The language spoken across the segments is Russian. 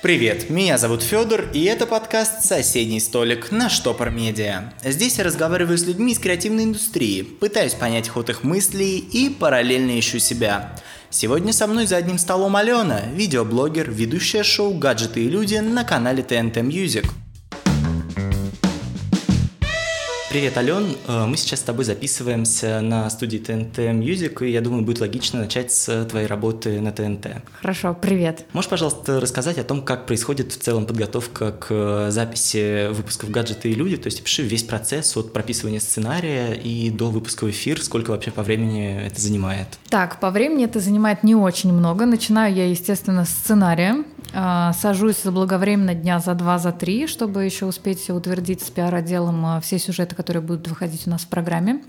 Привет, меня зовут Федор, и это подкаст «Соседний столик» на Штопор Медиа. Здесь я разговариваю с людьми из креативной индустрии, пытаюсь понять ход их мыслей и параллельно ищу себя. Сегодня со мной за одним столом Алена, видеоблогер, ведущая шоу «Гаджеты и люди» на канале TNT Music. Привет, Ален. Э, мы сейчас с тобой записываемся на студии ТНТ Music, и я думаю, будет логично начать с твоей работы на ТНТ. Хорошо, привет. Можешь, пожалуйста, рассказать о том, как происходит в целом подготовка к записи выпусков «Гаджеты и люди», то есть опиши весь процесс от прописывания сценария и до выпуска в эфир, сколько вообще по времени это занимает? Так, по времени это занимает не очень много. Начинаю я, естественно, с сценария. А, сажусь заблаговременно дня за два, за три, чтобы еще успеть утвердить с пиар-отделом а, все сюжеты, которые будут выходить у нас в программе.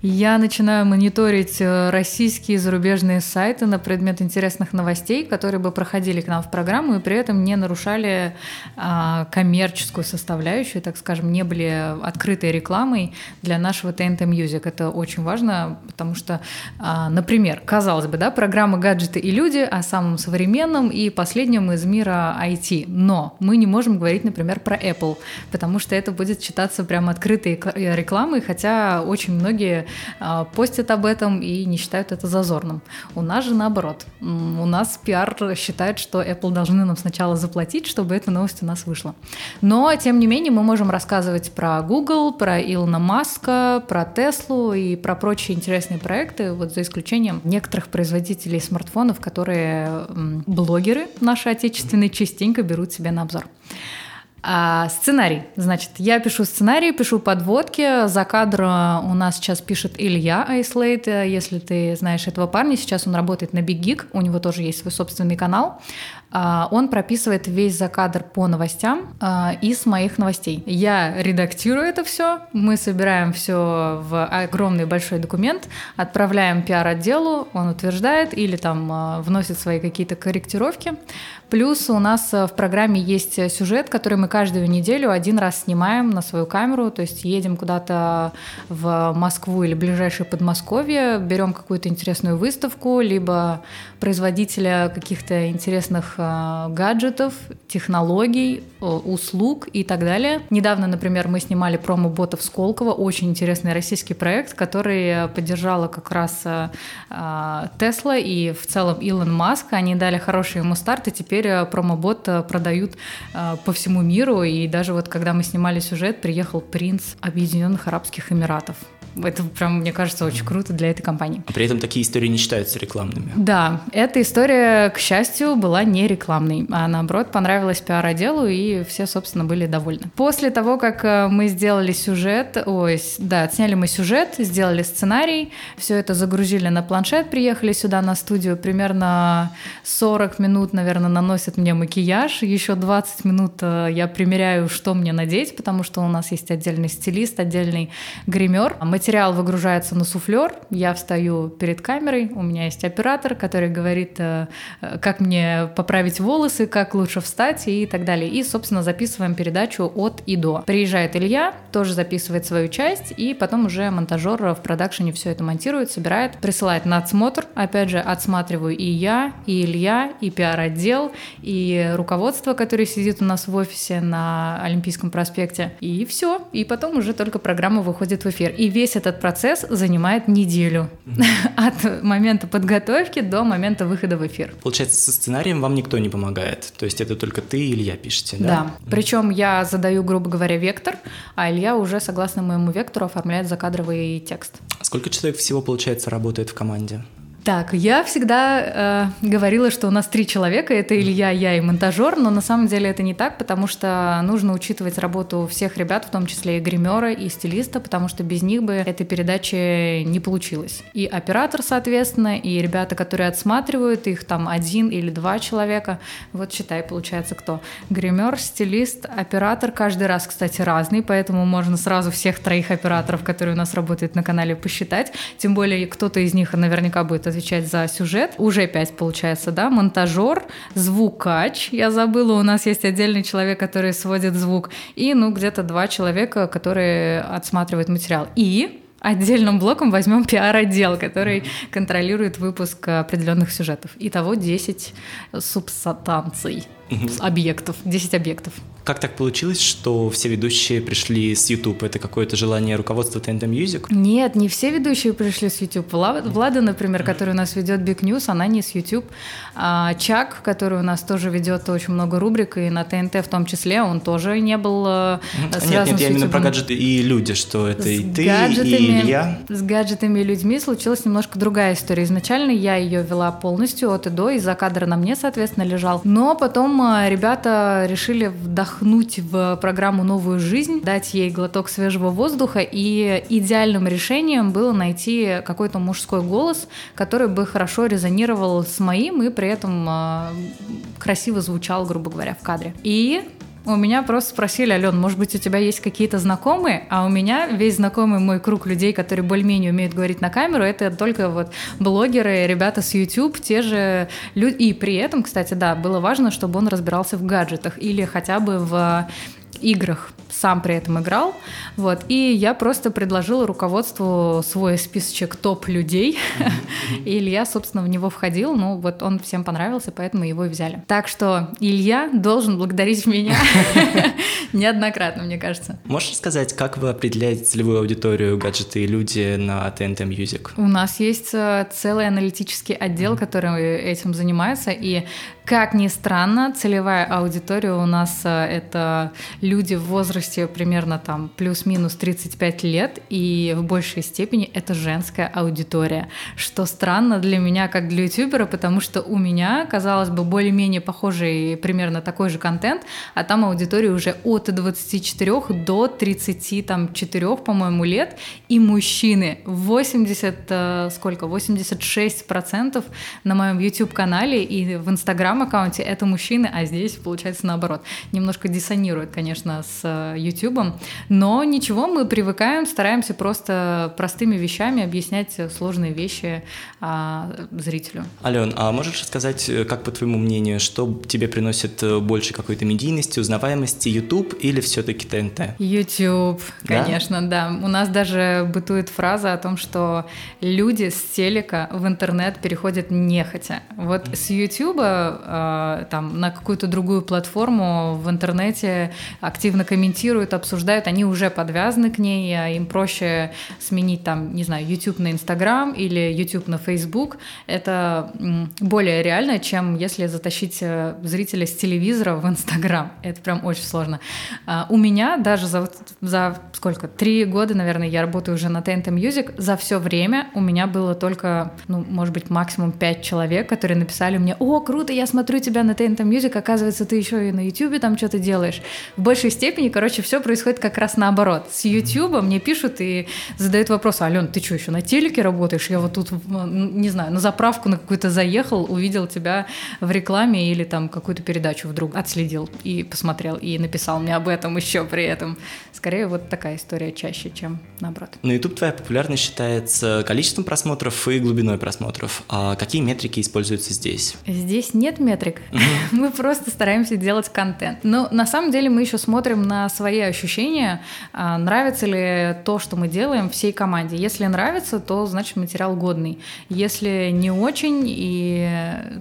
Я начинаю мониторить э, российские и зарубежные сайты на предмет интересных новостей, которые бы проходили к нам в программу и при этом не нарушали а, коммерческую составляющую, так скажем, не были открытой рекламой для нашего TNT Music. Это очень важно, потому что, например, казалось бы, да, программа «Гаджеты и люди» о самом современном и последнем из мира IT, но мы не можем говорить, например, про Apple, потому что это будет считаться прям открытой рекламой, хотя очень многие а, постят об этом и не считают это зазорным. У нас же наоборот. У нас пиар считает, что Apple должны нам сначала заплатить, чтобы эта новость у нас вышла. Но, тем не менее, мы можем рассказывать про Google, про Илона Маска, про Теслу и про прочие интересные проекты, вот за исключением некоторых производителей смартфонов, которые блогеры наши отечественные частенько берут себе на обзор. А, сценарий. Значит, я пишу сценарий, пишу подводки. За кадр у нас сейчас пишет Илья Айслейт. Если ты знаешь этого парня, сейчас он работает на Big Geek. У него тоже есть свой собственный канал. А, он прописывает весь закадр по новостям а, из моих новостей. Я редактирую это все, мы собираем все в огромный большой документ, отправляем пиар-отделу, он утверждает или там а, вносит свои какие-то корректировки. Плюс у нас в программе есть сюжет, который мы каждую неделю один раз снимаем на свою камеру, то есть едем куда-то в Москву или ближайшее Подмосковье, берем какую-то интересную выставку, либо производителя каких-то интересных Э, гаджетов, технологий, э, услуг и так далее. Недавно, например, мы снимали промо-ботов Сколково, очень интересный российский проект, который поддержала как раз Тесла э, и в целом Илон Маск. Они дали хороший ему старт, и теперь промо-бот продают по всему миру. И даже вот когда мы снимали сюжет, приехал принц Объединенных Арабских Эмиратов. Это прям, мне кажется, очень круто для этой компании. А при этом такие истории не считаются рекламными. Да, эта история, к счастью, была не рекламной, а наоборот понравилась пиар-отделу, и все, собственно, были довольны. После того, как э, мы сделали сюжет, ой, да, сняли мы сюжет, сделали сценарий, все это загрузили на планшет, приехали сюда на студию, примерно 40 минут, наверное, наносят мне макияж, еще 20 минут э, я примеряю, что мне надеть, потому что у нас есть отдельный стилист, отдельный гример. Мы материал выгружается на суфлер, я встаю перед камерой, у меня есть оператор, который говорит, э, э, как мне поправить волосы, как лучше встать и так далее. И, собственно, записываем передачу от и до. Приезжает Илья, тоже записывает свою часть, и потом уже монтажер в продакшене все это монтирует, собирает, присылает на отсмотр. Опять же, отсматриваю и я, и Илья, и пиар-отдел, и руководство, которое сидит у нас в офисе на Олимпийском проспекте. И все. И потом уже только программа выходит в эфир. И весь этот процесс занимает неделю. От момента подготовки до момента выхода в эфир. Получается, со сценарием вам никто не помогает? То есть это только ты и Илья пишете, да? Да. Причем я задаю, грубо говоря, вектор, а Илья уже, согласно моему вектору, оформляет закадровый текст. Сколько человек всего, получается, работает в команде? Так, я всегда э, говорила, что у нас три человека, это Илья, я и монтажер, но на самом деле это не так, потому что нужно учитывать работу всех ребят, в том числе и гримера, и стилиста, потому что без них бы этой передачи не получилось. И оператор, соответственно, и ребята, которые отсматривают, их там один или два человека, вот считай, получается кто. Гример, стилист, оператор, каждый раз, кстати, разный, поэтому можно сразу всех троих операторов, которые у нас работают на канале, посчитать, тем более кто-то из них наверняка будет отвечать за сюжет. Уже пять получается, да? Монтажер, звукач, я забыла, у нас есть отдельный человек, который сводит звук, и, ну, где-то два человека, которые отсматривают материал. И отдельным блоком возьмем пиар-отдел, который контролирует выпуск определенных сюжетов. Итого 10 субстанций, объектов, 10 объектов. Как так получилось, что все ведущие пришли с YouTube? Это какое-то желание руководства TNT Music? Нет, не все ведущие пришли с YouTube. Влада, например, который у нас ведет Big News, она не с YouTube. А Чак, который у нас тоже ведет очень много рубрик, и на ТНТ в том числе, он тоже не был э, связан Нет, нет, я именно про гаджеты и люди, что это с и ты, и Илья. С гаджетами и людьми случилась немножко другая история. Изначально я ее вела полностью от и до, и за кадра на мне, соответственно, лежал. Но потом э, ребята решили вдохнуть в программу новую жизнь, дать ей глоток свежего воздуха, и идеальным решением было найти какой-то мужской голос, который бы хорошо резонировал с моим и при этом э, красиво звучал, грубо говоря, в кадре. И у меня просто спросили, Ален, может быть, у тебя есть какие-то знакомые? А у меня весь знакомый мой круг людей, которые более-менее умеют говорить на камеру, это только вот блогеры, ребята с YouTube, те же люди. И при этом, кстати, да, было важно, чтобы он разбирался в гаджетах или хотя бы в играх сам при этом играл. Вот. И я просто предложила руководству свой списочек топ-людей. И Илья, собственно, в него входил. Ну, вот он всем понравился, поэтому его и взяли. Так что Илья должен благодарить меня неоднократно, мне кажется. Можешь сказать, как вы определяете целевую аудиторию гаджеты и люди на TNT Music? У нас есть э, целый аналитический отдел, который этим занимается, и как ни странно, целевая аудитория у нас э, это люди в возрасте примерно там плюс-минус 35 лет, и в большей степени это женская аудитория, что странно для меня, как для ютубера, потому что у меня, казалось бы, более-менее похожий примерно такой же контент, а там аудитория уже от 24 до 34, по-моему, лет, и мужчины 80, э, сколько, 86% на моем YouTube-канале и в Instagram аккаунте это мужчины, а здесь получается наоборот. Немножко диссонирует, конечно, с э, но ничего, мы привыкаем, стараемся просто простыми вещами объяснять сложные вещи а, зрителю. Ален, а можешь рассказать, э, как по твоему мнению, что тебе приносит э, больше какой-то медийности, узнаваемости, YouTube или все-таки ТНТ? YouTube, да? конечно, да. У нас даже бытует фраза о том, что люди с телека в интернет переходят нехотя. Вот с YouTube э, там, на какую-то другую платформу в интернете активно комментируют, обсуждают, они уже подвязаны к ней, а им проще сменить там, не знаю, YouTube на Instagram или YouTube на Facebook. Это более реально, чем если затащить э, зрителя с телевизора в Instagram. Это прям очень сложно. А у меня даже за, за сколько, три года, наверное, я работаю уже на TNT Music, за все время у меня было только, ну, может быть, максимум пять человек, которые написали мне, о, круто, я смотрю тебя на TNT Music, оказывается, ты еще и на YouTube там что-то делаешь. В большей степени, короче, все происходит как раз наоборот. С YouTube мне пишут и задают вопрос, Ален, ты что, еще на телеке работаешь? Я вот тут, не знаю, на заправку на какую-то заехал, увидел тебя в рекламе или там какую-то передачу вдруг отследил и посмотрел, и написал мне об этом еще при этом. Скорее вот такая история чаще, чем наоборот. На YouTube твоя популярность считается количеством просмотров и глубиной просмотров. А какие метрики используются здесь? Здесь нет метрик метрик. Мы просто стараемся делать контент. Но на самом деле мы еще смотрим на свои ощущения, а, нравится ли то, что мы делаем всей команде. Если нравится, то значит материал годный. Если не очень, и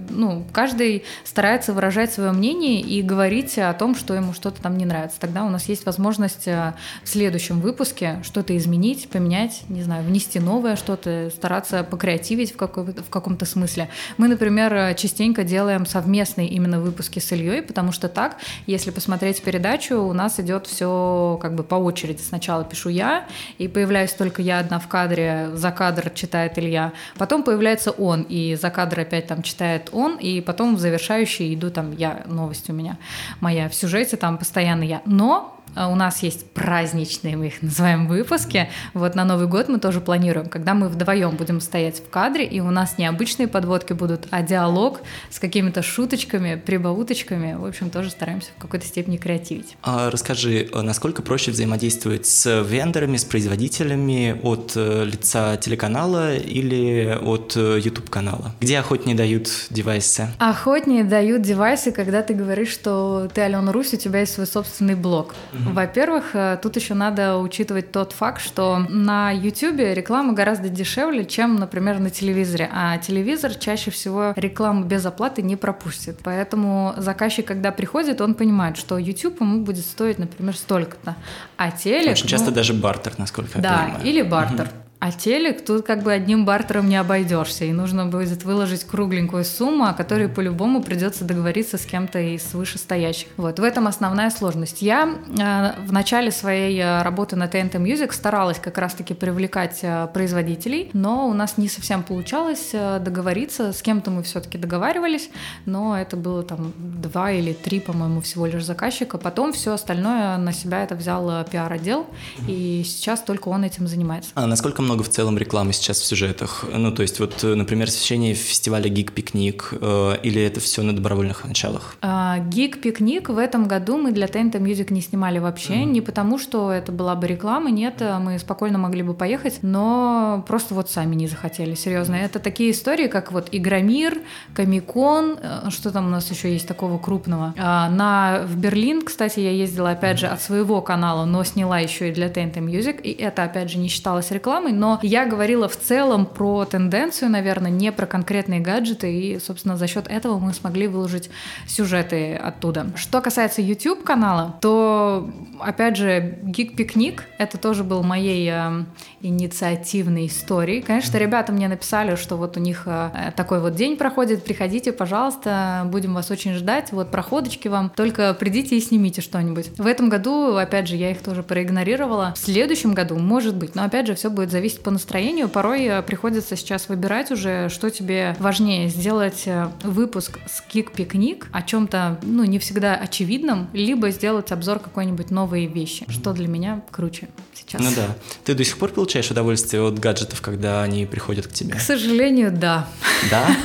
ну, каждый старается выражать свое мнение и говорить о том, что ему что-то там не нравится. Тогда у нас есть возможность а, в следующем выпуске что-то изменить, поменять, не знаю, внести новое что-то, стараться покреативить в, какой- в каком-то смысле. Мы, например, частенько делаем совместные именно выпуски с Ильей, потому что так, если посмотреть передачу, у нас идет все как бы по очереди. Сначала пишу я, и появляюсь только я одна в кадре, за кадр читает Илья. Потом появляется он, и за кадр опять там читает он, и потом в завершающий иду там я, новость у меня моя. В сюжете там постоянно я. Но у нас есть праздничные, мы их называем, выпуски. Вот на Новый год мы тоже планируем, когда мы вдвоем будем стоять в кадре, и у нас не обычные подводки будут, а диалог с какими-то шуточками, прибауточками. В общем, тоже стараемся в какой-то степени креативить. А расскажи, э, насколько проще взаимодействовать с вендорами, с производителями от э, лица телеканала или от э, YouTube-канала? Где охотнее дают девайсы? Охотнее дают девайсы, когда ты говоришь, что ты Алена Русь, у тебя есть свой собственный блог. Во-первых, э, тут еще надо учитывать тот факт, что на YouTube реклама гораздо дешевле, чем, например, на телевизоре. А телевизор чаще всего рекламу без оплаты не пропустит. Поэтому заказчик, когда приходит, он понимает, что YouTube ему будет стоить, например, столько-то. А телек... Очень часто ну, даже бартер, насколько да, я понимаю. Да, или бартер. Угу. А телек тут как бы одним бартером не обойдешься, и нужно будет выложить кругленькую сумму, о которой по-любому придется договориться с кем-то из вышестоящих. Вот в этом основная сложность. Я э, в начале своей э, работы на TNT Music старалась как раз-таки привлекать э, производителей, но у нас не совсем получалось э, договориться. С кем-то мы все-таки договаривались, но это было там два или три, по-моему, всего лишь заказчика. Потом все остальное на себя это взял э, пиар-отдел, и сейчас только он этим занимается. А насколько много в целом рекламы сейчас в сюжетах? Ну, то есть, вот, например, освещение фестиваля Гик Пикник, э, или это все на добровольных началах? А, Гик Пикник в этом году мы для TNT Music не снимали вообще, mm-hmm. не потому что это была бы реклама, нет, мы спокойно могли бы поехать, но просто вот сами не захотели, серьезно. Это такие истории, как вот Игромир, Комикон, э, что там у нас еще есть такого крупного. А, на, в Берлин, кстати, я ездила опять же от своего канала, но сняла еще и для TNT Music, и это опять же не считалось рекламой, но я говорила в целом про тенденцию, наверное, не про конкретные гаджеты, и, собственно, за счет этого мы смогли выложить сюжеты оттуда. Что касается YouTube канала, то, опять же, Geek Пикник это тоже был моей э, инициативной историей. Конечно, ребята мне написали, что вот у них э, такой вот день проходит, приходите, пожалуйста, будем вас очень ждать, вот проходочки вам, только придите и снимите что-нибудь. В этом году, опять же, я их тоже проигнорировала. В следующем году, может быть, но опять же, все будет зависеть зависит по настроению. Порой э, приходится сейчас выбирать уже, что тебе важнее, сделать э, выпуск с кик-пикник о чем-то, ну, не всегда очевидном, либо сделать обзор какой-нибудь новой вещи, что для меня круче сейчас. Ну да. Ты до сих пор получаешь удовольствие от гаджетов, когда они приходят к тебе? К сожалению, да. Да?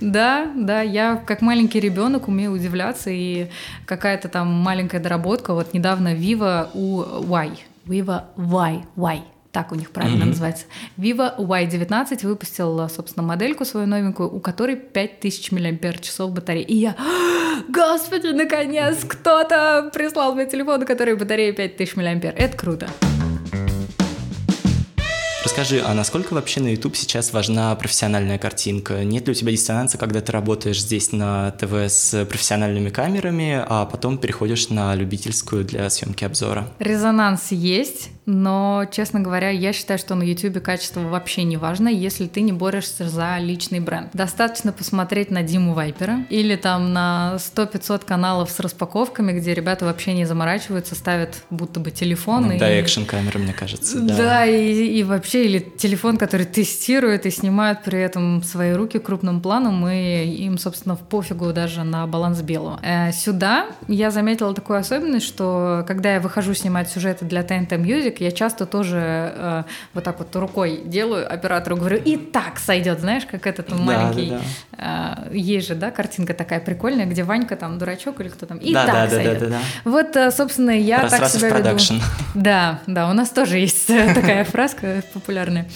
Да, да, я как маленький ребенок умею удивляться, и какая-то там маленькая доработка, вот недавно Viva U Y, Viva Y, Y, так у них правильно mm-hmm. называется. Vivo Y19 выпустил, собственно, модельку свою новенькую, у которой 5000 мАч батареи. И я, господи, наконец, кто-то прислал мне телефон, у которой батарея 5000 мА. Это круто. Расскажи, а насколько вообще на YouTube сейчас важна профессиональная картинка? Нет ли у тебя диссонанса, когда ты работаешь здесь на ТВ с профессиональными камерами, а потом переходишь на любительскую для съемки обзора? Резонанс есть, но, честно говоря, я считаю, что на YouTube качество вообще не важно, если ты не борешься за личный бренд. Достаточно посмотреть на Диму Вайпера или там на 100-500 каналов с распаковками, где ребята вообще не заморачиваются, ставят будто бы телефон. Ну, и... Да, экшен камеры, мне кажется. Да, да и, и вообще вообще, или телефон, который тестирует и снимает при этом свои руки крупным планом, и им, собственно, в пофигу даже на баланс белого. Э, сюда я заметила такую особенность, что когда я выхожу снимать сюжеты для TNT Music, я часто тоже э, вот так вот рукой делаю оператору, говорю, и так сойдет, знаешь, как этот да, маленький... Да, да. Э, есть же, да, картинка такая прикольная, где Ванька там дурачок или кто там, и да, так да, сойдет. Да, да, да, да. Вот, э, собственно, я Раз, так себя веду. Да, да, у нас тоже есть такая фразка популярные.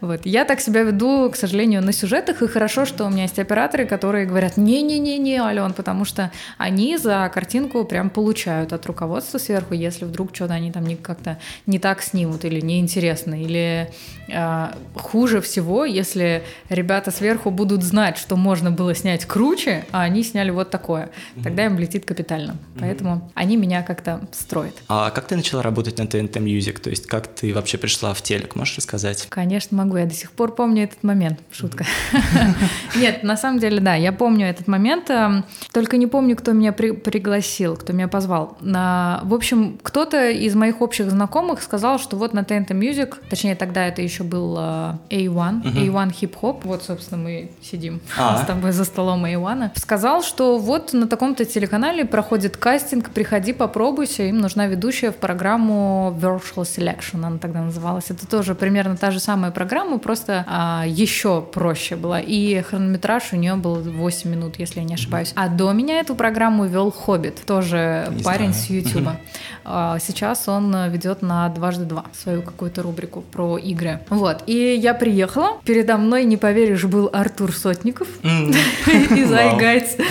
Вот. Я так себя веду, к сожалению, на сюжетах, и хорошо, что у меня есть операторы, которые говорят, не-не-не-не, Ален, потому что они за картинку прям получают от руководства сверху, если вдруг что-то они там как-то не так снимут или неинтересно, или э, хуже всего, если ребята сверху будут знать, что можно было снять круче, а они сняли вот такое, тогда им летит капитально. Поэтому они меня как-то строят. А как ты начала работать на TNT Music? То есть как ты вообще пришла в телек? Можешь рассказать? сказать? Конечно, могу. Я до сих пор помню этот момент. Шутка. Нет, на самом деле, да, я помню этот момент. Эм, только не помню, кто меня при пригласил, кто меня позвал. В общем, кто-то из моих общих знакомых сказал, что вот на TNT Music, точнее, тогда это еще был A1, A1 Hip Hop. Вот, собственно, мы сидим а. с тобой за столом A1. Сказал, что вот на таком-то телеканале проходит кастинг, приходи, попробуйся. Им нужна ведущая в программу Virtual Selection, она тогда называлась. Это тоже примерно та же самая программа, просто а, еще проще была. И хронометраж у нее был 8 минут, если я не ошибаюсь. А до меня эту программу вел Хоббит, тоже не парень знаю. с Ютуба. А, сейчас он ведет на дважды два, свою какую-то рубрику про игры. Вот, и я приехала, передо мной, не поверишь, был Артур Сотников из iGuides.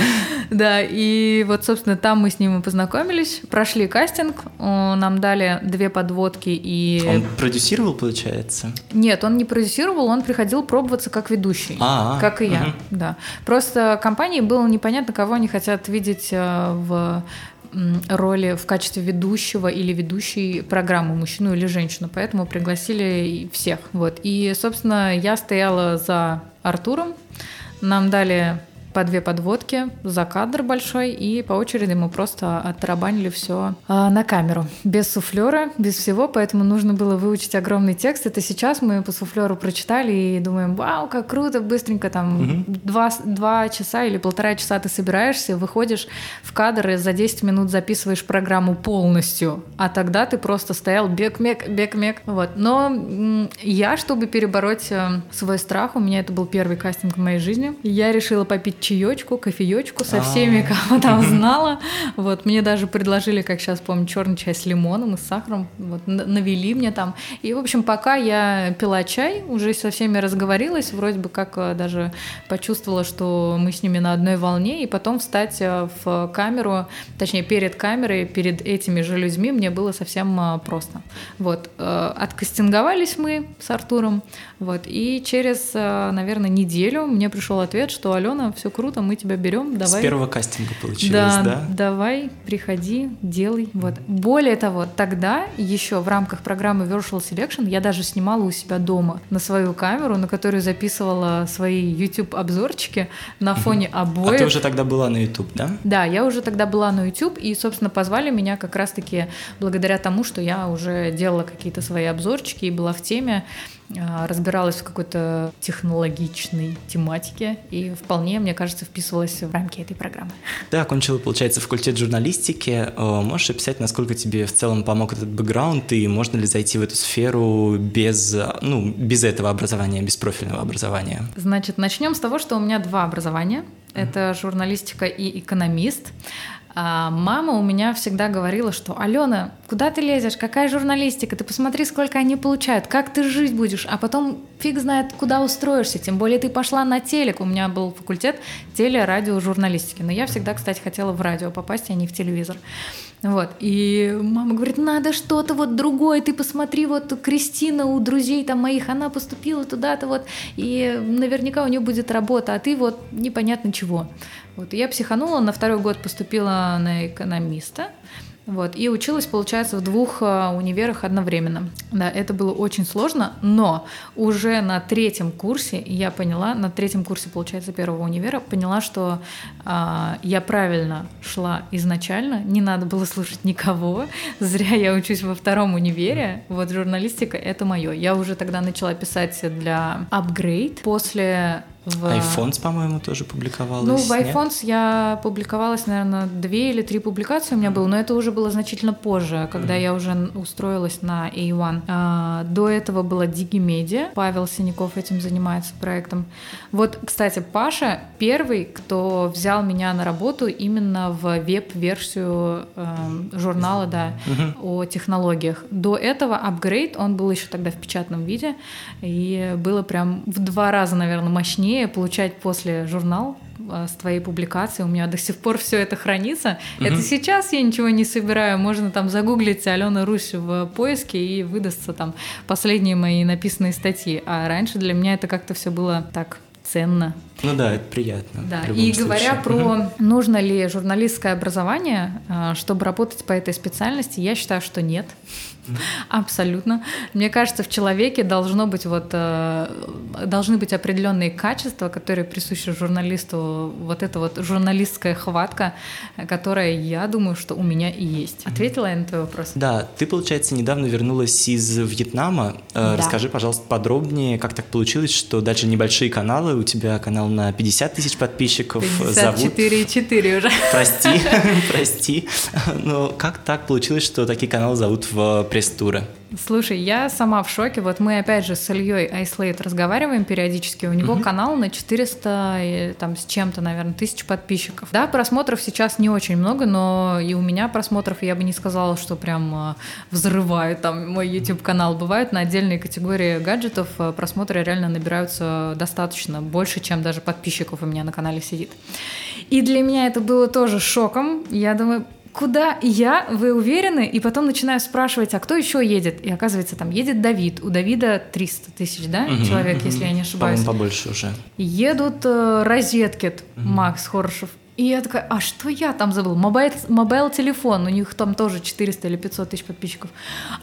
Да, и вот, собственно, там мы с ним и познакомились, прошли кастинг, нам дали две подводки и... Он продюсировал, получается? Нет, он не продюсировал, он приходил пробоваться как ведущий, А-а-а. как и я, угу. да. Просто компании было непонятно, кого они хотят видеть э, в роли в качестве ведущего или ведущей программы, мужчину или женщину, поэтому пригласили всех. Вот. И, собственно, я стояла за Артуром, нам дали по две подводки за кадр большой, и по очереди мы просто оттарабанили все а, на камеру. Без суфлера, без всего, поэтому нужно было выучить огромный текст. Это сейчас мы по суфлеру прочитали и думаем, вау, как круто, быстренько там угу. два, два часа или полтора часа ты собираешься, выходишь в кадр и за 10 минут записываешь программу полностью, а тогда ты просто стоял бег-мек, бег-мек. Вот. Но я, чтобы перебороть э, свой страх, у меня это был первый кастинг в моей жизни, я решила попить чаечку, кофеечку со всеми, а. кого там знала. Вот, мне даже предложили, как сейчас помню, черный чай с лимоном и с сахаром. Вот, навели мне там. И, в общем, пока я пила чай, уже со всеми разговорилась, вроде бы как э, даже почувствовала, что мы с ними на одной волне, и потом встать э, в камеру, точнее, перед камерой, перед этими же людьми мне было совсем э, просто. Вот, откастинговались мы с Артуром, вот, и через, наверное, неделю мне пришел ответ, что Алена, все круто, мы тебя берем, давай. С первого кастинга получилось, да? Да, давай, приходи, делай. Вот. Более того, тогда еще в рамках программы Virtual Selection я даже снимала у себя дома на свою камеру, на которую записывала свои YouTube обзорчики на фоне обоев. А ты уже тогда была на YouTube, да? Да, я уже тогда была на YouTube, и, собственно, позвали меня как раз-таки благодаря тому, что я уже делала какие-то свои обзорчики и была в теме. А, разбиралась в какой-то технологичной тематике и вполне, мне кажется, вписывалась в рамки этой программы. Ты окончила, получается, факультет журналистики. Э, можешь описать, насколько тебе в целом помог этот бэкграунд и можно ли зайти в эту сферу без, ну, без этого образования, без профильного образования? Значит, начнем с того, что у меня два образования. Это журналистика и экономист. А мама у меня всегда говорила, что Алена, куда ты лезешь, какая журналистика, ты посмотри, сколько они получают, как ты жить будешь, а потом фиг знает, куда устроишься, тем более ты пошла на телек, у меня был факультет теле, радио, журналистики, но я всегда, кстати, хотела в радио попасть, а не в телевизор. Вот. И мама говорит, надо что-то вот другое, ты посмотри, вот Кристина у друзей там моих, она поступила туда-то вот, и наверняка у нее будет работа, а ты вот непонятно чего. Вот. И я психанула, на второй год поступила на экономиста, вот, и училась, получается, в двух э, универах одновременно. Да, это было очень сложно, но уже на третьем курсе я поняла, на третьем курсе, получается, первого универа, поняла, что э, я правильно шла изначально, не надо было слушать никого, зря я учусь во втором универе, вот журналистика — это мое. Я уже тогда начала писать для Upgrade после в... iPhones, по-моему, тоже публиковалась. Ну, в iPhones я публиковалась, наверное, две или три публикации у меня было, но это уже было значительно позже, когда mm-hmm. я уже устроилась на A1. А, до этого была Digimedia, Павел Синяков этим занимается проектом. Вот, кстати, Паша первый, кто взял меня на работу именно в веб-версию э, журнала, да, mm-hmm. о технологиях. До этого Upgrade, он был еще тогда в печатном виде, и было прям в два раза, наверное, мощнее сложнее получать после журнал а, с твоей публикации. У меня до сих пор все это хранится. Угу. Это сейчас я ничего не собираю. Можно там загуглить Алена Русь в поиске и выдастся там последние мои написанные статьи. А раньше для меня это как-то все было так ценно. Ну да, это приятно. Да, и случае. говоря про нужно ли журналистское образование, а, чтобы работать по этой специальности, я считаю, что нет. Абсолютно. Мне кажется, в человеке должно быть вот, э, должны быть определенные качества, которые присущи журналисту. Вот эта вот журналистская хватка, которая, я думаю, что у меня и есть. Ответила я на твой вопрос? Да. Ты, получается, недавно вернулась из Вьетнама. Э, да. Расскажи, пожалуйста, подробнее, как так получилось, что даже небольшие каналы, у тебя канал на 50 тысяч подписчиков 54,4 уже. Прости, прости. Но как так получилось, что такие каналы зовут в пресс-тура? Слушай, я сама в шоке. Вот мы опять же с Ильей Айслейт разговариваем периодически. У него угу. канал на 400 там с чем-то, наверное, тысяч подписчиков. Да, просмотров сейчас не очень много, но и у меня просмотров я бы не сказала, что прям а, взрывают там мой YouTube канал. Бывают на отдельные категории гаджетов а, просмотры реально набираются достаточно больше, чем даже подписчиков у меня на канале сидит. И для меня это было тоже шоком. Я думаю, куда я, вы уверены? И потом начинаю спрашивать, а кто еще едет? И оказывается, там едет Давид. У Давида 300 тысяч, да, угу, человек, угу. если я не ошибаюсь. По-моему, побольше уже. Едут э, Rozetked, угу. Макс Хорошев. И я такая, а что я там забыл? Mobile, mobile телефон, у них там тоже 400 или 500 тысяч подписчиков.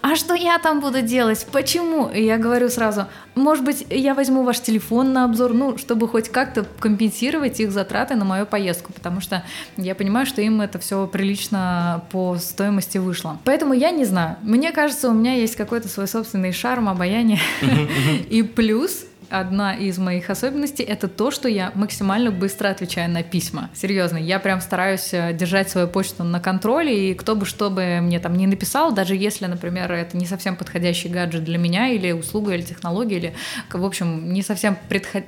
А что я там буду делать? Почему? И я говорю сразу, может быть, я возьму ваш телефон на обзор, ну, чтобы хоть как-то компенсировать их затраты на мою поездку, потому что я понимаю, что им это все прилично по стоимости вышло. Поэтому я не знаю. Мне кажется, у меня есть какой-то свой собственный шарм, обаяние. И плюс одна из моих особенностей — это то, что я максимально быстро отвечаю на письма. Серьезно, я прям стараюсь э, держать свою почту на контроле, и кто бы что бы мне там не написал, даже если, например, это не совсем подходящий гаджет для меня, или услуга, или технология, или, в общем, не совсем, предход...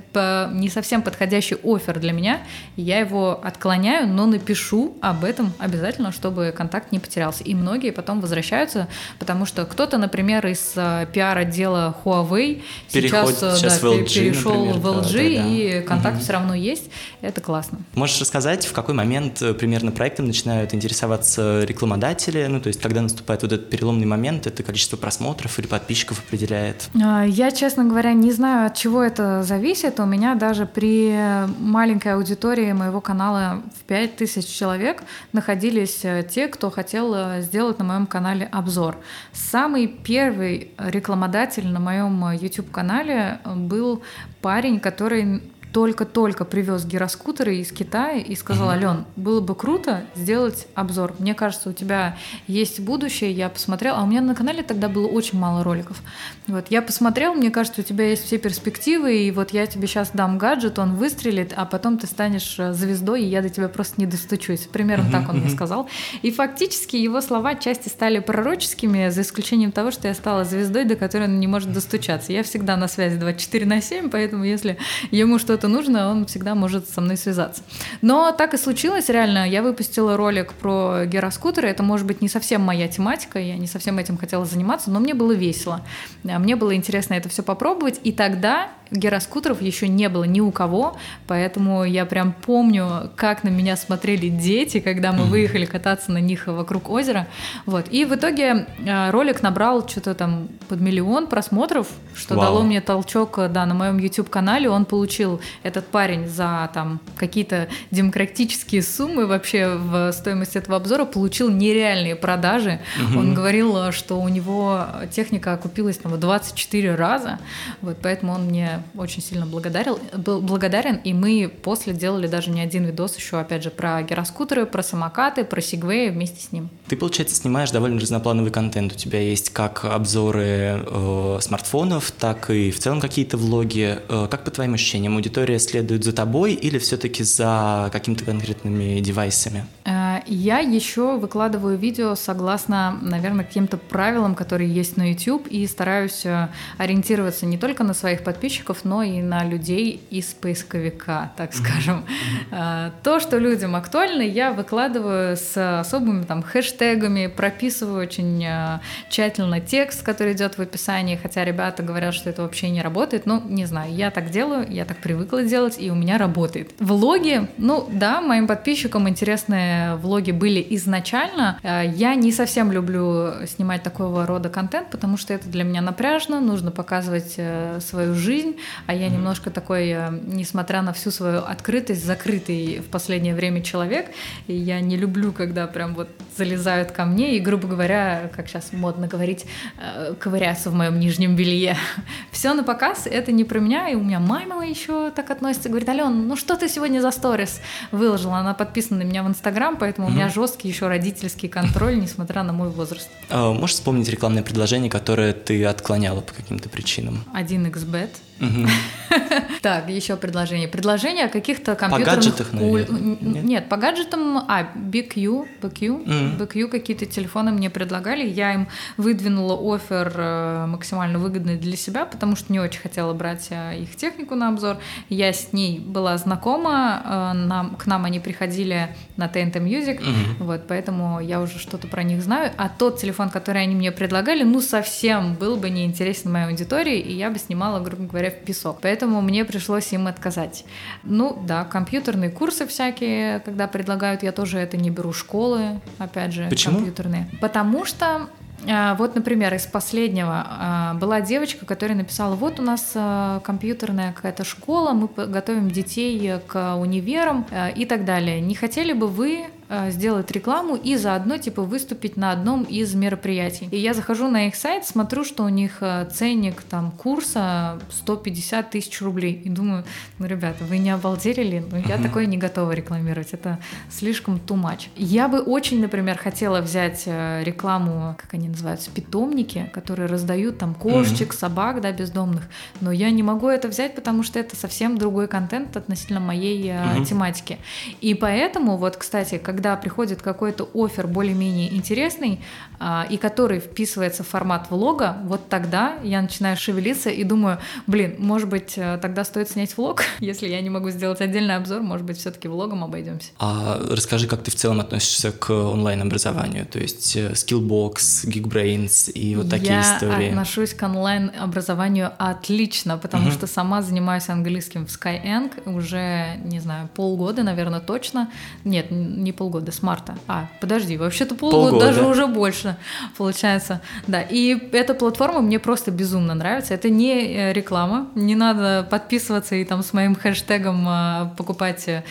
не совсем подходящий офер для меня, я его отклоняю, но напишу об этом обязательно, чтобы контакт не потерялся. И многие потом возвращаются, потому что кто-то, например, из э, пиар-отдела Huawei Переходит сейчас, сейчас да, LG, перешел например, в LG, да, да, да. и контакт угу. все равно есть. Это классно. Можешь рассказать, в какой момент э, примерно проектом начинают интересоваться рекламодатели? Ну, то есть, когда наступает вот этот переломный момент, это количество просмотров или подписчиков определяет? А, я, честно говоря, не знаю, от чего это зависит. У меня даже при маленькой аудитории моего канала в 5000 человек находились э, те, кто хотел э, сделать на моем канале обзор. Самый первый рекламодатель на моем YouTube-канале был был парень, который только-только привез гироскутеры из Китая и сказал, Ален, было бы круто сделать обзор. Мне кажется, у тебя есть будущее. Я посмотрел, а у меня на канале тогда было очень мало роликов. Вот, я посмотрел, мне кажется, у тебя есть все перспективы, и вот я тебе сейчас дам гаджет, он выстрелит, а потом ты станешь э, звездой, и я до тебя просто не достучусь. Примерно так он мне сказал. И фактически его слова части стали пророческими, за исключением того, что я стала звездой, до которой он не может достучаться. Я всегда на связи 24 на 7, поэтому если ему что-то что-то нужно, он всегда может со мной связаться. Но так и случилось, реально. Я выпустила ролик про гироскутеры. Это, может быть, не совсем моя тематика, я не совсем этим хотела заниматься, но мне было весело. А мне было интересно это все попробовать. И тогда гироскутеров еще не было ни у кого, поэтому я прям помню, как на меня смотрели дети, когда мы выехали кататься на них вокруг озера. Вот. И в итоге а, ролик набрал что-то там под миллион просмотров, что Вау. дало мне толчок да, на моем YouTube-канале. Он получил этот парень за там какие-то демократические суммы вообще в стоимость этого обзора получил нереальные продажи. Угу. Он говорил, что у него техника окупилась там, 24 раза, вот поэтому он мне очень сильно благодарил, был благодарен, и мы после делали даже не один видос еще, опять же, про гироскутеры, про самокаты, про сегвеи вместе с ним. Ты, получается, снимаешь довольно разноплановый контент. У тебя есть как обзоры э, смартфонов, так и в целом какие-то влоги. Э, как по твоим ощущениям, аудитория следует за тобой или все-таки за какими-то конкретными девайсами? Э, я еще выкладываю видео согласно, наверное, каким-то правилам, которые есть на YouTube, и стараюсь э, ориентироваться не только на своих подписчиков, но и на людей из поисковика, так скажем. Э, то, что людям актуально, я выкладываю с особыми там хэштегами, прописываю очень тщательно текст, который идет в описании, хотя ребята говорят, что это вообще не работает. Ну, не знаю, я так делаю, я так привыкла делать, и у меня работает. Влоги, ну да, моим подписчикам интересные влоги были изначально. Э, я не совсем люблю снимать такого рода контент, потому что это для меня напряжно, нужно показывать э, свою жизнь, а я немножко такой, э, несмотря на всю свою открытость, закрытый в последнее время человек, и я не люблю, когда прям вот залезают ко мне и, грубо говоря, как сейчас модно говорить, ковыряются в моем нижнем белье. Все на показ, это не про меня, и у меня мама еще так относится, говорит, Ален, ну что ты сегодня за сторис выложила? Она подписана на меня в Инстаграм, поэтому поэтому у меня жесткий еще родительский контроль, несмотря на мой возраст. А, можешь вспомнить рекламное предложение, которое ты отклоняла по каким-то причинам? 1xbet. Так, еще предложение. Предложение о каких-то компьютерных... По гаджетах, наверное? Нет? По гаджетам... А, BQ, BQ. BQ какие-то телефоны мне предлагали. Я им выдвинула офер э, максимально выгодный для себя, потому что не очень хотела брать э, их технику на обзор. Я с ней была знакома, э, нам, к нам они приходили на TNT Music, вот, поэтому я уже что-то про них знаю. А тот телефон, который они мне предлагали, ну, совсем был бы неинтересен моей аудитории, и я бы снимала, грубо говоря, в песок. Поэтому мне пришлось им отказать. Ну да, компьютерные курсы всякие, когда предлагают, я тоже это не беру. Школы, опять же, Почему? компьютерные. Потому что а, вот, например, из последнего а, была девочка, которая написала, вот у нас а, компьютерная какая-то школа, мы готовим детей к универам и так далее. Не хотели бы вы сделать рекламу и заодно типа выступить на одном из мероприятий. И я захожу на их сайт, смотрю, что у них э, ценник там курса 150 тысяч рублей. И думаю, ну, ребята, вы не обалдели ли? Ну, я такое не готова рекламировать. Это слишком too much. Я бы очень, например, хотела взять э, рекламу, как они называются, питомники, которые раздают там кошечек, собак, да, бездомных. Но я не могу это взять, потому что это совсем другой контент относительно моей тематики. И поэтому, вот, кстати, когда когда приходит какой-то офер более-менее интересный, а, и который вписывается в формат влога, вот тогда я начинаю шевелиться и думаю, блин, может быть, э, тогда стоит снять влог, если я не могу сделать отдельный обзор, может быть, все-таки влогом обойдемся. А расскажи, как ты в целом относишься к онлайн-образованию, то есть э, Skillbox, Geekbrains и вот такие я истории? Я отношусь к онлайн-образованию отлично, потому угу. что сама занимаюсь английским в Skyeng уже, не знаю, полгода, наверное, точно. Нет, не полгода, с марта. А, подожди, вообще-то полгода, полгода. даже уже больше получается. Да, и эта платформа мне просто безумно нравится. Это не э, реклама, не надо подписываться и там с моим хэштегом э, покупать э,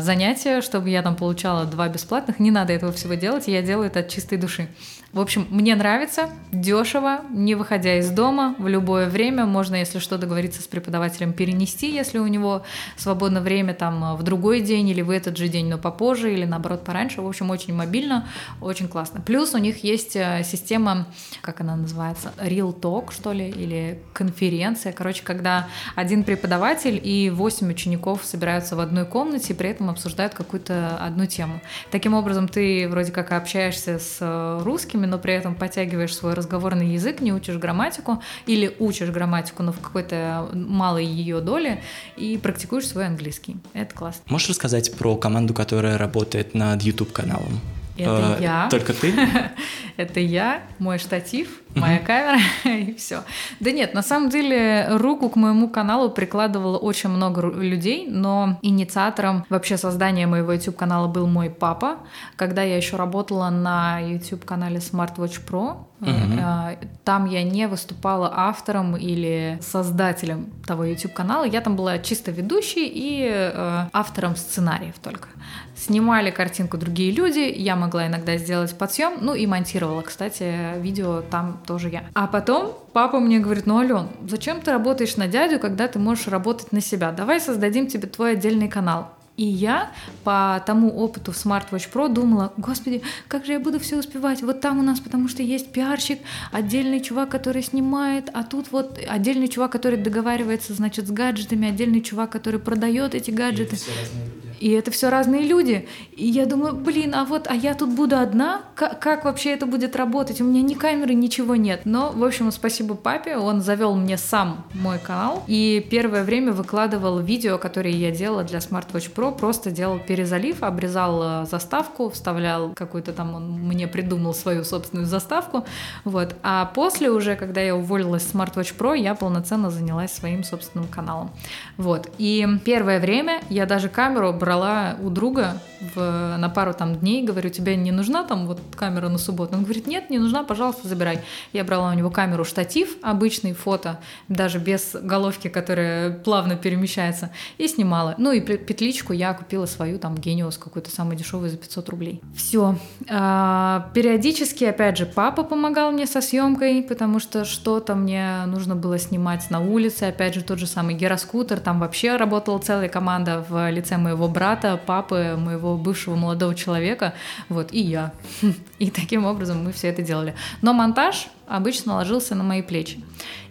занятия, чтобы я там получала два бесплатных. Не надо этого всего делать, я делаю это от чистой души. В общем, мне нравится, дешево, не выходя из дома, в любое время. Можно, если что, договориться с преподавателем перенести, если у него свободное время там в другой день или в этот же день, но попозже, или наоборот пораньше. В общем, очень мобильно, очень классно. Плюс у них есть э, система, как она называется, Real Talk, что ли, или конференция. Короче, когда один преподаватель и восемь учеников собираются в одной комнате и при этом обсуждают какую-то одну тему. Таким образом, ты вроде как общаешься с э, русскими, но при этом подтягиваешь свой разговорный язык, не учишь грамматику или учишь грамматику, но в какой-то малой ее доле и практикуешь свой английский. Это классно. Можешь рассказать про команду, которая работает над YouTube-каналом? Это э, я. Только ты? Это я, мой штатив, моя камера и все. Да нет, на самом деле руку к моему каналу прикладывало очень много людей, но инициатором вообще создания моего YouTube канала был мой папа, когда я еще работала на YouTube канале Smartwatch Pro. Uh-huh. Там я не выступала автором или создателем того YouTube канала, я там была чисто ведущей и э, автором сценариев только. Снимали картинку другие люди, я могла иногда сделать подсъем, ну и монтировала, кстати, видео там тоже я. А потом папа мне говорит, ну, Ален, зачем ты работаешь на дядю, когда ты можешь работать на себя? Давай создадим тебе твой отдельный канал. И я по тому опыту в Smartwatch Pro думала, господи, как же я буду все успевать? Вот там у нас, потому что есть пиарщик, отдельный чувак, который снимает, а тут вот отдельный чувак, который договаривается, значит, с гаджетами, отдельный чувак, который продает эти гаджеты. И это все разные люди. И я думаю, блин, а вот, а я тут буду одна? Как, как вообще это будет работать? У меня ни камеры, ничего нет. Но, в общем, спасибо папе, он завел мне сам мой канал. И первое время выкладывал видео, которые я делала для Smartwatch Pro, просто делал перезалив, обрезал э, заставку, вставлял какую-то там, он мне придумал свою собственную заставку. Вот. А после уже, когда я уволилась с Smartwatch Pro, я полноценно занялась своим собственным каналом. Вот. И первое время я даже камеру брала у друга в, на пару там дней, говорю, тебе не нужна там вот камера на субботу? Он говорит, нет, не нужна, пожалуйста, забирай. Я брала у него камеру штатив, обычный фото, даже без головки, которая плавно перемещается, и снимала. Ну и петличку я купила свою там Гениус какой-то самый дешевый за 500 рублей. Все. А, периодически, опять же, папа помогал мне со съемкой, потому что что-то мне нужно было снимать на улице, опять же, тот же самый гироскутер, там вообще работала целая команда в лице моего брата, папы моего бывшего молодого человека, вот, и я. И таким образом мы все это делали. Но монтаж обычно ложился на мои плечи.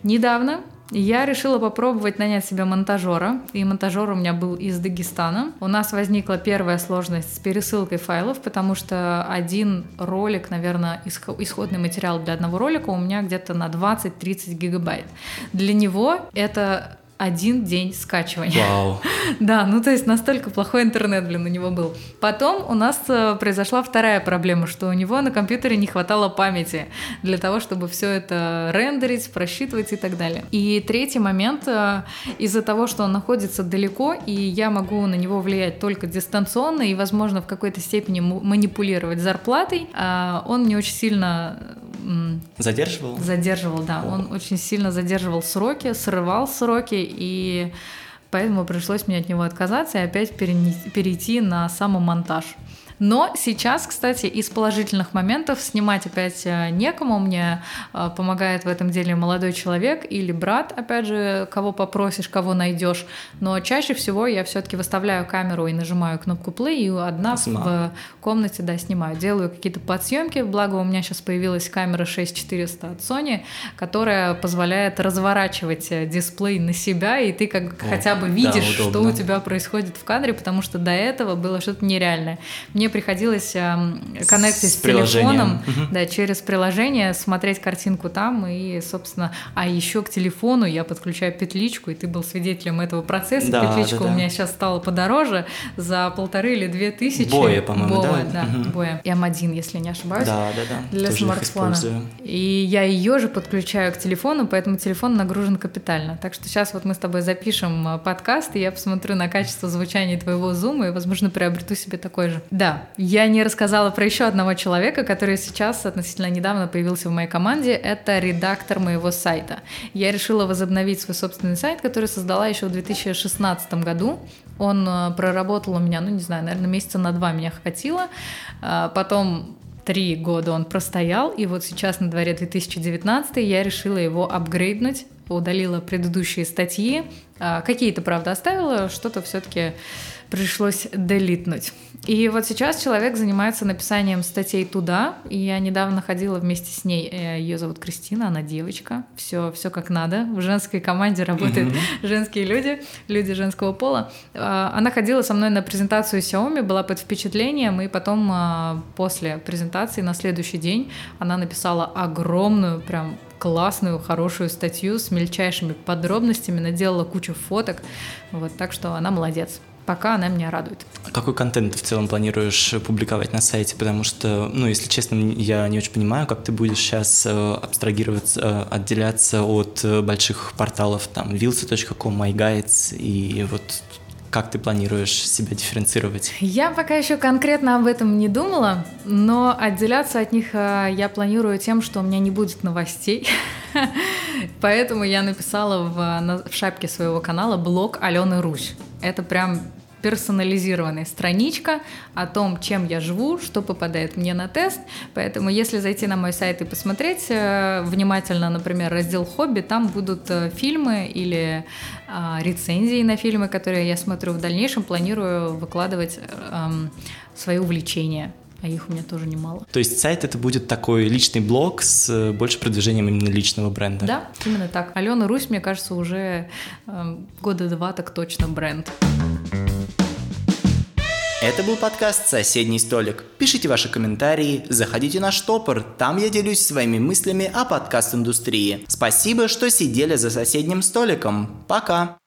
Недавно я решила попробовать нанять себе монтажера, и монтажер у меня был из Дагестана. У нас возникла первая сложность с пересылкой файлов, потому что один ролик, наверное, исходный материал для одного ролика у меня где-то на 20-30 гигабайт. Для него это один день скачивания. Вау. Да, ну то есть настолько плохой интернет, блин, у него был. Потом у нас э, произошла вторая проблема, что у него на компьютере не хватало памяти для того, чтобы все это рендерить, просчитывать и так далее. И третий момент, э, из-за того, что он находится далеко, и я могу на него влиять только дистанционно и, возможно, в какой-то степени манипулировать зарплатой, э, он мне очень сильно Задерживал? Задерживал, да. О. Он очень сильно задерживал сроки, срывал сроки, и поэтому пришлось мне от него отказаться и опять перейти на самомонтаж. Но сейчас, кстати, из положительных моментов снимать опять э, некому. Мне э, помогает в этом деле молодой человек или брат, опять же, кого попросишь, кого найдешь. Но чаще всего я все-таки выставляю камеру и нажимаю кнопку play, и одна Сама. в комнате, да, снимаю. Делаю какие-то подсъемки. Благо, у меня сейчас появилась камера 6400 от Sony, которая позволяет разворачивать э, дисплей на себя, и ты как О, хотя бы видишь, да, что у тебя происходит в кадре, потому что до этого было что-то нереальное. Мне мне приходилось э, коннектить с, с телефоном, да, через приложение, смотреть картинку там и, собственно, а еще к телефону я подключаю петличку, и ты был свидетелем этого процесса. Да, Петличка да, да. у меня сейчас стала подороже за полторы или две тысячи. Боя, по-моему, Боя, да? да, угу. Боя. М1, если не ошибаюсь. Да, да, да. Для Тоже смартфона. И я ее же подключаю к телефону, поэтому телефон нагружен капитально. Так что сейчас вот мы с тобой запишем э, подкаст, и я посмотрю на качество звучания твоего зума и, возможно, приобрету себе такой же. Да, я не рассказала про еще одного человека, который сейчас относительно недавно появился в моей команде. Это редактор моего сайта. Я решила возобновить свой собственный сайт, который создала еще в 2016 году. Он э, проработал у меня, ну не знаю, наверное, месяца на два меня хватило. А, потом три года он простоял, и вот сейчас на дворе 2019 я решила его апгрейднуть, удалила предыдущие статьи. А, какие-то, правда, оставила, что-то все-таки пришлось делитнуть. И вот сейчас человек занимается написанием статей туда. И я недавно ходила вместе с ней. Э, Ее зовут Кристина, она девочка. Все, все как надо. В женской команде работают mm-hmm. женские люди, люди женского пола. А, она ходила со мной на презентацию Xiaomi, была под впечатлением, и потом а, после презентации на следующий день она написала огромную, прям классную, хорошую статью с мельчайшими подробностями, наделала кучу фоток. Вот, так что она молодец пока она меня радует. Какой контент ты в целом планируешь публиковать на сайте? Потому что, ну, если честно, я не очень понимаю, как ты будешь сейчас э, абстрагироваться, э, отделяться от э, больших порталов, там, wilson.com, MyGuides, и вот как ты планируешь себя дифференцировать? Я пока еще конкретно об этом не думала, но отделяться от них я планирую тем, что у меня не будет новостей. Поэтому я написала в, в шапке своего канала блог Алены Русь. Это прям персонализированная страничка о том, чем я живу, что попадает мне на тест. Поэтому, если зайти на мой сайт и посмотреть э, внимательно, например, раздел «Хобби», там будут э, фильмы или э, рецензии на фильмы, которые я смотрю в дальнейшем, планирую выкладывать э, свои увлечения а их у меня тоже немало. То есть сайт это будет такой личный блог с э, больше продвижением именно личного бренда? Да, именно так. Алена Русь, мне кажется, уже э, года два так точно бренд. Это был подкаст «Соседний столик». Пишите ваши комментарии, заходите на штопор, там я делюсь своими мыслями о подкаст-индустрии. Спасибо, что сидели за соседним столиком. Пока!